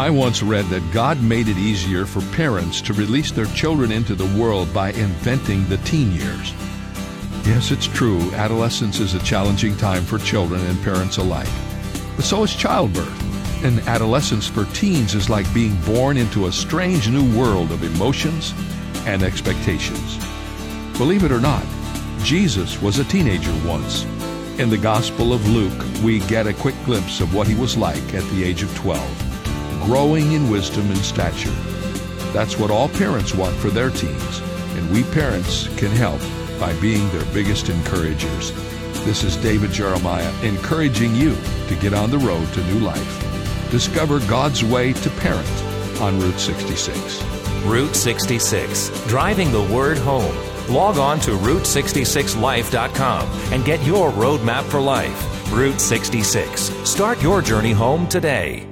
I once read that God made it easier for parents to release their children into the world by inventing the teen years. Yes, it's true, adolescence is a challenging time for children and parents alike. But so is childbirth. And adolescence for teens is like being born into a strange new world of emotions and expectations. Believe it or not, Jesus was a teenager once. In the Gospel of Luke, we get a quick glimpse of what he was like at the age of 12, growing in wisdom and stature. That's what all parents want for their teens, and we parents can help by being their biggest encouragers. This is David Jeremiah encouraging you to get on the road to new life. Discover God's way to parent on Route 66. Route 66, driving the word home. Log on to Route66Life.com and get your roadmap for life. Route 66. Start your journey home today.